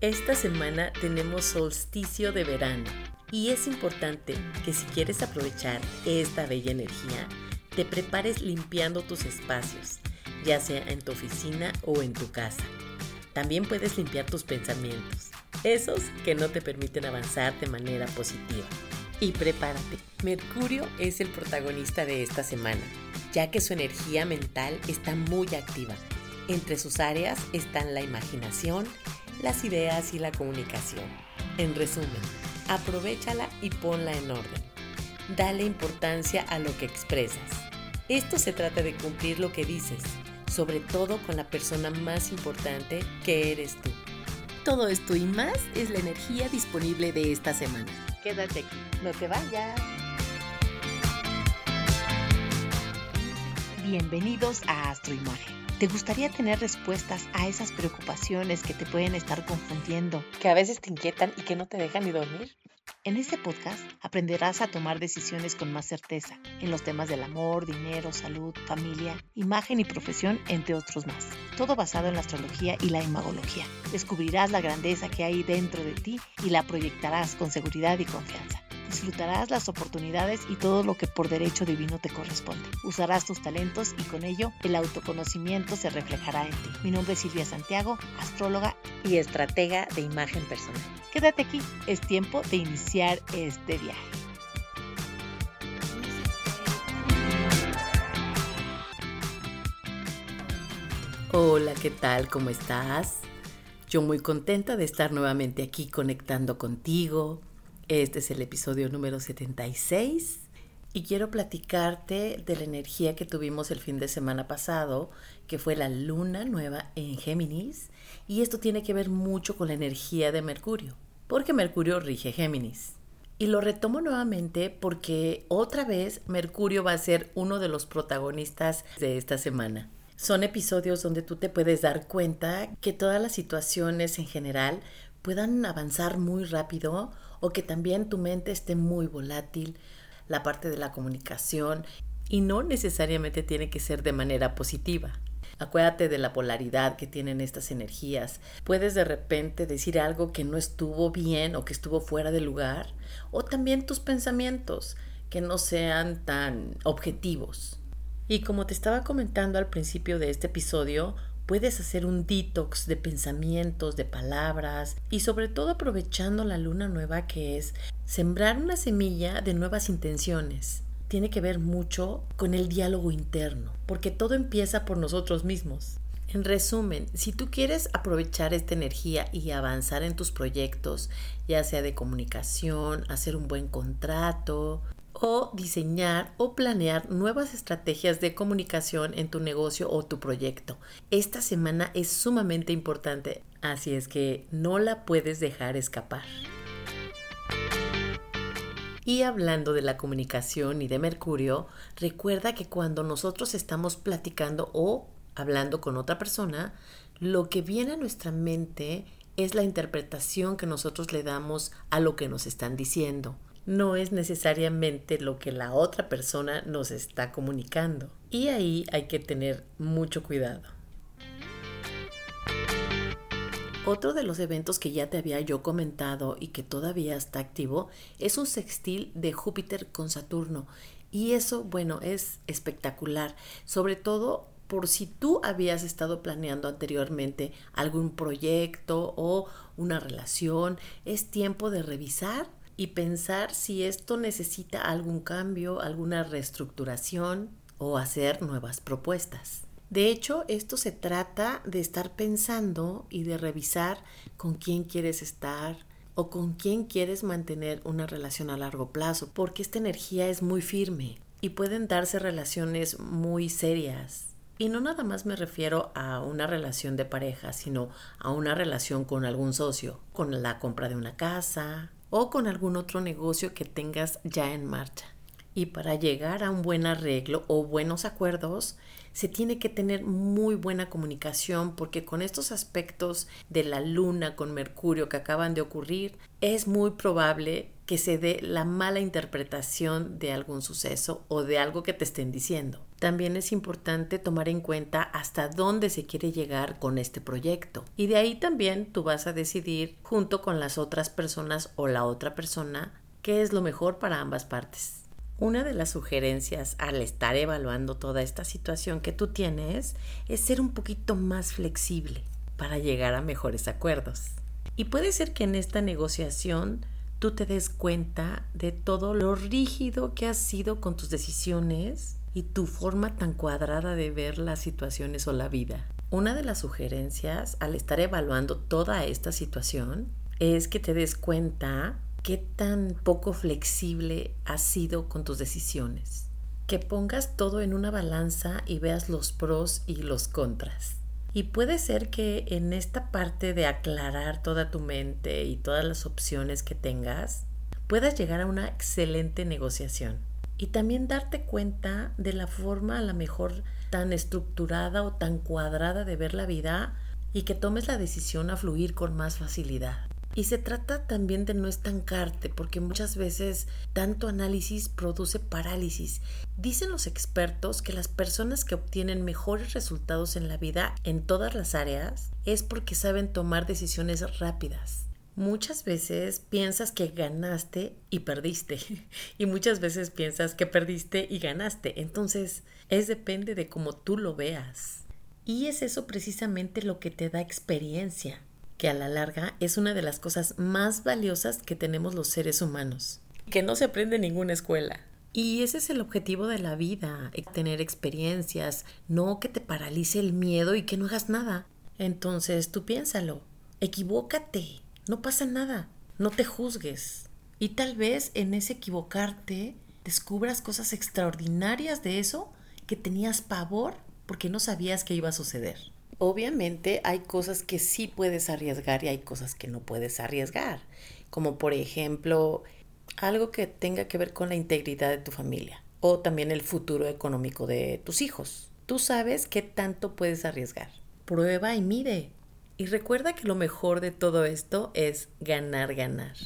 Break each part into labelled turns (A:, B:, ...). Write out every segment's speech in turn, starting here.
A: Esta semana tenemos solsticio de verano y es importante que si quieres aprovechar esta bella energía, te prepares limpiando tus espacios, ya sea en tu oficina o en tu casa. También puedes limpiar tus pensamientos, esos que no te permiten avanzar de manera positiva. Y prepárate, Mercurio es el protagonista de esta semana, ya que su energía mental está muy activa. Entre sus áreas están la imaginación, las ideas y la comunicación. En resumen, aprovechala y ponla en orden. Dale importancia a lo que expresas. Esto se trata de cumplir lo que dices, sobre todo con la persona más importante que eres tú. Todo esto y más es la energía disponible de esta semana. Quédate aquí, no te vayas.
B: Bienvenidos a Astroimagen. ¿Te gustaría tener respuestas a esas preocupaciones que te pueden estar confundiendo,
A: que a veces te inquietan y que no te dejan ni dormir?
B: En este podcast aprenderás a tomar decisiones con más certeza en los temas del amor, dinero, salud, familia, imagen y profesión, entre otros más. Todo basado en la astrología y la imagología. Descubrirás la grandeza que hay dentro de ti y la proyectarás con seguridad y confianza. Disfrutarás las oportunidades y todo lo que por derecho divino te corresponde. Usarás tus talentos y con ello el autoconocimiento se reflejará en ti. Mi nombre es Silvia Santiago, astróloga
A: y estratega de imagen personal.
B: Quédate aquí, es tiempo de iniciar este viaje.
A: Hola, ¿qué tal? ¿Cómo estás? Yo muy contenta de estar nuevamente aquí conectando contigo, este es el episodio número 76 y quiero platicarte de la energía que tuvimos el fin de semana pasado, que fue la luna nueva en Géminis, y esto tiene que ver mucho con la energía de Mercurio, porque Mercurio rige Géminis. Y lo retomo nuevamente porque otra vez Mercurio va a ser uno de los protagonistas de esta semana. Son episodios donde tú te puedes dar cuenta que todas las situaciones en general puedan avanzar muy rápido o que también tu mente esté muy volátil, la parte de la comunicación y no necesariamente tiene que ser de manera positiva. Acuérdate de la polaridad que tienen estas energías. Puedes de repente decir algo que no estuvo bien o que estuvo fuera de lugar, o también tus pensamientos que no sean tan objetivos. Y como te estaba comentando al principio de este episodio, Puedes hacer un detox de pensamientos, de palabras y sobre todo aprovechando la luna nueva que es sembrar una semilla de nuevas intenciones. Tiene que ver mucho con el diálogo interno, porque todo empieza por nosotros mismos. En resumen, si tú quieres aprovechar esta energía y avanzar en tus proyectos, ya sea de comunicación, hacer un buen contrato, o diseñar o planear nuevas estrategias de comunicación en tu negocio o tu proyecto. Esta semana es sumamente importante, así es que no la puedes dejar escapar. Y hablando de la comunicación y de Mercurio, recuerda que cuando nosotros estamos platicando o hablando con otra persona, lo que viene a nuestra mente es la interpretación que nosotros le damos a lo que nos están diciendo no es necesariamente lo que la otra persona nos está comunicando. Y ahí hay que tener mucho cuidado. Otro de los eventos que ya te había yo comentado y que todavía está activo es un sextil de Júpiter con Saturno. Y eso, bueno, es espectacular. Sobre todo por si tú habías estado planeando anteriormente algún proyecto o una relación, es tiempo de revisar y pensar si esto necesita algún cambio, alguna reestructuración o hacer nuevas propuestas. De hecho, esto se trata de estar pensando y de revisar con quién quieres estar o con quién quieres mantener una relación a largo plazo, porque esta energía es muy firme y pueden darse relaciones muy serias. Y no nada más me refiero a una relación de pareja, sino a una relación con algún socio, con la compra de una casa, o con algún otro negocio que tengas ya en marcha. Y para llegar a un buen arreglo o buenos acuerdos, se tiene que tener muy buena comunicación porque con estos aspectos de la luna con Mercurio que acaban de ocurrir, es muy probable que se dé la mala interpretación de algún suceso o de algo que te estén diciendo. También es importante tomar en cuenta hasta dónde se quiere llegar con este proyecto. Y de ahí también tú vas a decidir junto con las otras personas o la otra persona qué es lo mejor para ambas partes. Una de las sugerencias al estar evaluando toda esta situación que tú tienes es ser un poquito más flexible para llegar a mejores acuerdos. Y puede ser que en esta negociación tú te des cuenta de todo lo rígido que has sido con tus decisiones y tu forma tan cuadrada de ver las situaciones o la vida. Una de las sugerencias al estar evaluando toda esta situación es que te des cuenta qué tan poco flexible has sido con tus decisiones. Que pongas todo en una balanza y veas los pros y los contras. Y puede ser que en esta parte de aclarar toda tu mente y todas las opciones que tengas, puedas llegar a una excelente negociación y también darte cuenta de la forma a la mejor tan estructurada o tan cuadrada de ver la vida y que tomes la decisión a fluir con más facilidad. Y se trata también de no estancarte, porque muchas veces tanto análisis produce parálisis. Dicen los expertos que las personas que obtienen mejores resultados en la vida en todas las áreas es porque saben tomar decisiones rápidas. Muchas veces piensas que ganaste y perdiste. Y muchas veces piensas que perdiste y ganaste. Entonces, es depende de cómo tú lo veas. Y es eso precisamente lo que te da experiencia, que a la larga es una de las cosas más valiosas que tenemos los seres humanos, que no se aprende en ninguna escuela. Y ese es el objetivo de la vida, tener experiencias, no que te paralice el miedo y que no hagas nada. Entonces tú piénsalo, equivócate, no pasa nada, no te juzgues. Y tal vez en ese equivocarte descubras cosas extraordinarias de eso que tenías pavor porque no sabías que iba a suceder. Obviamente hay cosas que sí puedes arriesgar y hay cosas que no puedes arriesgar, como por ejemplo algo que tenga que ver con la integridad de tu familia o también el futuro económico de tus hijos. Tú sabes qué tanto puedes arriesgar. Prueba y mide. Y recuerda que lo mejor de todo esto es ganar, ganar.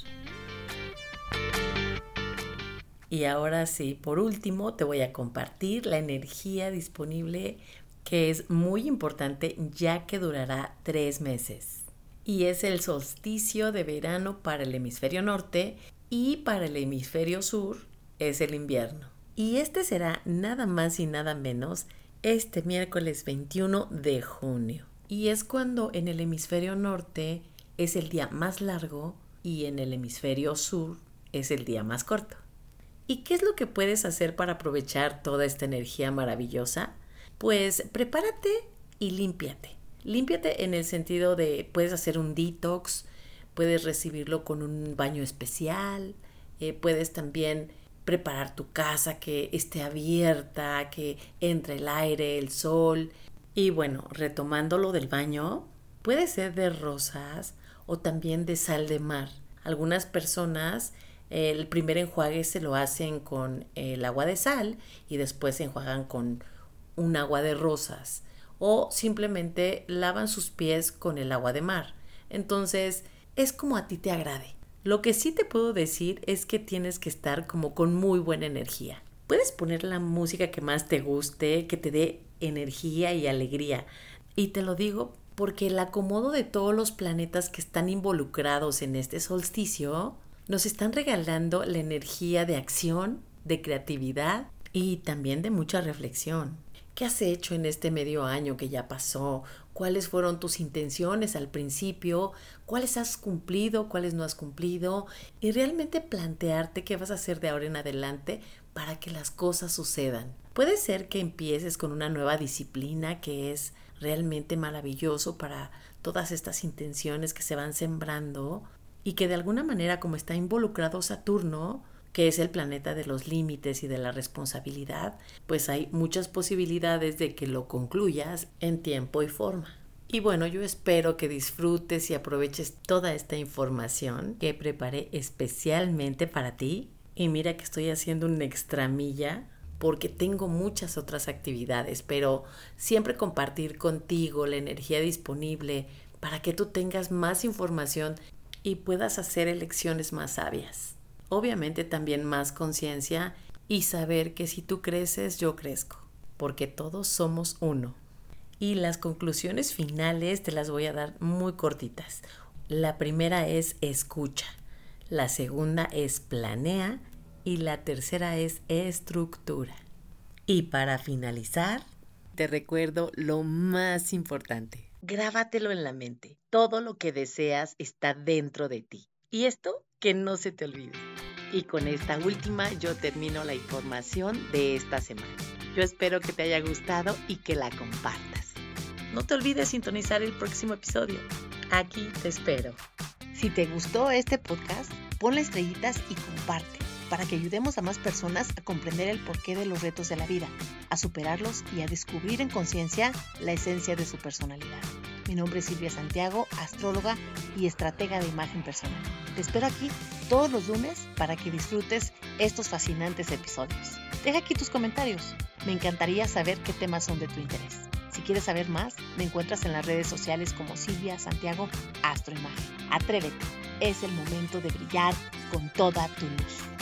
A: Y ahora sí, por último, te voy a compartir la energía disponible que es muy importante ya que durará tres meses. Y es el solsticio de verano para el hemisferio norte y para el hemisferio sur es el invierno. Y este será nada más y nada menos este miércoles 21 de junio. Y es cuando en el hemisferio norte es el día más largo y en el hemisferio sur es el día más corto. ¿Y qué es lo que puedes hacer para aprovechar toda esta energía maravillosa? Pues prepárate y límpiate. Límpiate en el sentido de puedes hacer un detox, puedes recibirlo con un baño especial, eh, puedes también preparar tu casa que esté abierta, que entre el aire, el sol, y bueno, retomando lo del baño, puede ser de rosas o también de sal de mar. Algunas personas el primer enjuague se lo hacen con el agua de sal y después se enjuagan con un agua de rosas o simplemente lavan sus pies con el agua de mar. Entonces, es como a ti te agrade. Lo que sí te puedo decir es que tienes que estar como con muy buena energía. Puedes poner la música que más te guste, que te dé energía y alegría. Y te lo digo porque el acomodo de todos los planetas que están involucrados en este solsticio nos están regalando la energía de acción, de creatividad y también de mucha reflexión. ¿Qué has hecho en este medio año que ya pasó? ¿Cuáles fueron tus intenciones al principio? ¿Cuáles has cumplido? ¿Cuáles no has cumplido? Y realmente plantearte qué vas a hacer de ahora en adelante para que las cosas sucedan. Puede ser que empieces con una nueva disciplina que es realmente maravilloso para todas estas intenciones que se van sembrando y que de alguna manera como está involucrado Saturno, que es el planeta de los límites y de la responsabilidad, pues hay muchas posibilidades de que lo concluyas en tiempo y forma. Y bueno, yo espero que disfrutes y aproveches toda esta información que preparé especialmente para ti. Y mira que estoy haciendo una extramilla porque tengo muchas otras actividades, pero siempre compartir contigo la energía disponible para que tú tengas más información y puedas hacer elecciones más sabias. Obviamente también más conciencia y saber que si tú creces, yo crezco. porque todos somos uno. Y las conclusiones finales te las voy a dar muy cortitas. La primera es escucha, la segunda es planea y la tercera es estructura. Y para finalizar, te recuerdo lo más importante. Grábatelo en la mente. Todo lo que deseas está dentro de ti. Y esto que no se te olvide. Y con esta última yo termino la información de esta semana. Yo espero que te haya gustado y que la compartas. No te olvides sintonizar el próximo episodio. Aquí te espero.
B: Si te gustó este podcast, ponle estrellitas y comparte para que ayudemos a más personas a comprender el porqué de los retos de la vida, a superarlos y a descubrir en conciencia la esencia de su personalidad. Mi nombre es Silvia Santiago, astróloga y estratega de imagen personal. Te espero aquí todos los lunes para que disfrutes estos fascinantes episodios. Deja aquí tus comentarios. Me encantaría saber qué temas son de tu interés. Si quieres saber más, me encuentras en las redes sociales como Silvia Santiago Astroimagen. Atrévete, es el momento de brillar con toda tu luz.